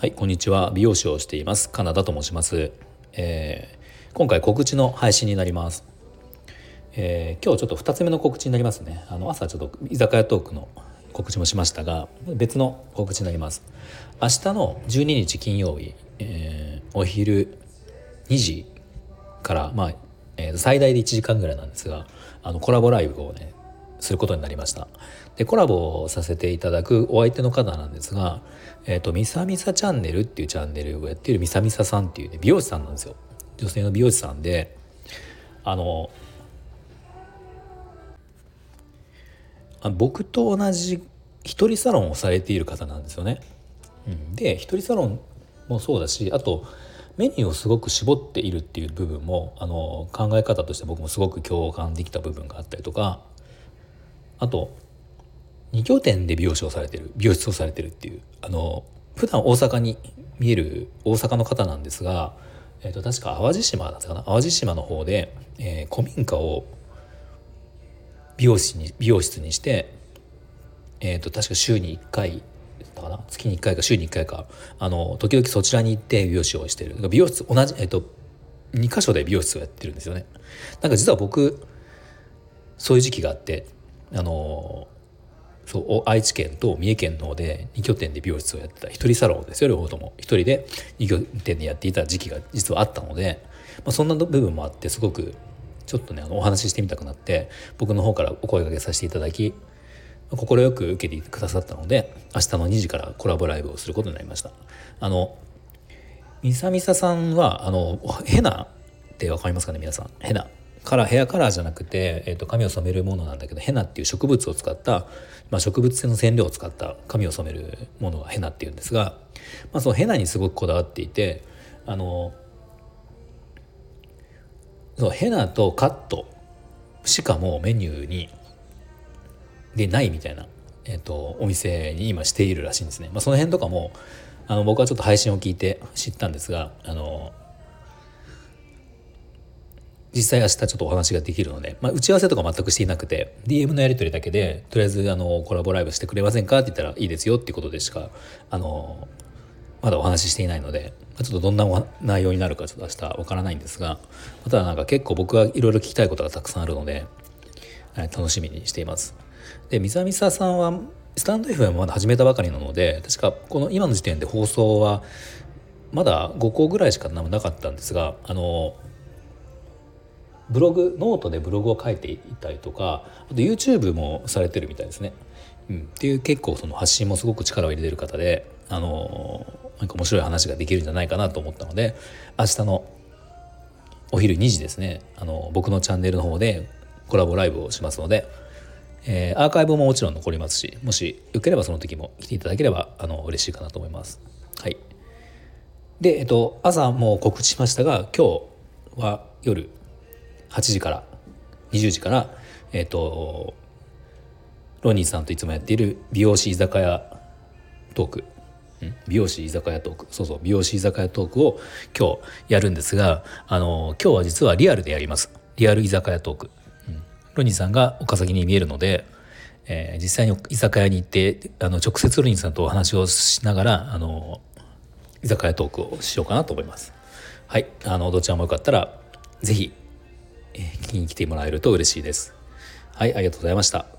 はい、こんにちは。美容師をしています。カナダと申します。えー、今回告知の配信になります。えー、今日ちょっと2つ目の告知になりますね。あの朝ちょっと居酒屋トークの告知もしましたが、別の告知になります。明日の12日金曜日、えー、お昼2時から、まあ、えー、最大で1時間ぐらいなんですが、あのコラボライブをね、することになりました。でコラボをさせていただくお相手の方なんですが「えーと、みさみさチャンネル」っていうチャンネルをやっているみさみささんっていう、ね、美容師さんなんですよ。女性の美容師さんであの僕と同じ一人サロンをされている方なんですよね。うん、で一人サロンもそうだしあとメニューをすごく絞っているっていう部分もあの考え方として僕もすごく共感できた部分があったりとかあと2拠点で美容師をされてる美容室をされてるっていうあの普段大阪に見える大阪の方なんですが、えー、と確か淡路島だったかな淡路島の方で、えー、古民家を美容室に美容室にして、えー、と確か週に1回かな月に1回か週に1回かあの時々そちらに行って美容師をしてる美容室同じ、えー、と2箇所で美容室をやってるんですよね。なんか実は僕そういう時期があってあのそう愛知県と三重県の方で2拠点で美容室をやってた。一人サロンですよ両方とも。一人で2拠点でやっていた時期が実はあったので、まあ、そんな部分もあってすごくちょっとねあのお話ししてみたくなって僕の方からお声かけさせていただき快く受けてくださったので明日の2時からコラボライブをすることになりました。あのみさみささんはあのヘナって分かりますかね皆さん。ヘナ。カラーヘアカラーじゃなくて、えーと、髪を染めるものなんだけどヘナっていう植物を使った、まあ、植物性の染料を使った髪を染めるものがヘナっていうんですが、まあ、そのヘナにすごくこだわっていてあのそうヘナとカットしかもメニューにでないみたいな、えーと、お店に今しているらしいんですね。まあ、その辺とかもあの僕はちょっと配信を聞いて知ったんですがあの実際明日ちょっとお話ができるので、まあ、打ち合わせとか全くしていなくて DM のやり取りだけでとりあえずあのコラボライブしてくれませんかって言ったらいいですよってことでしかあのまだお話ししていないのでちょっとどんな内容になるかちょっと明日わからないんですがただなんか結構僕はいろいろ聞きたいことがたくさんあるので、はい、楽しみにしています。でみさみささんはスタンド FM まだ始めたばかりなので確かこの今の時点で放送はまだ5個ぐらいしかなかったんですがあのブログノートでブログを書いていたりとかあと YouTube もされてるみたいですね。うん、っていう結構その発信もすごく力を入れてる方で、あのー、なんか面白い話ができるんじゃないかなと思ったので明日のお昼2時ですね、あの僕のチャンネルの方でコラボライブをしますので、えー、アーカイブももちろん残りますしもしよければその時も来ていただければあの嬉しいかなと思います。はい、で、えっと、朝も告知しましたが今日は夜8時から20時からえっ、ー、とロニーさんといつもやっている美容師居酒屋トーク。美容師居酒屋トーク。そうそう美容師居酒屋トークを今日やるんですがあの今日は実はリアルでやります。リアル居酒屋トーク、うん、ロニーさんが岡崎に見えるので、えー、実際に居酒屋に行ってあの直接ロニーさんとお話をしながらあの居酒屋トークをしようかなと思います。はい。あのどちらもよかったら是非に来てもらえると嬉しいです。はい、ありがとうございました。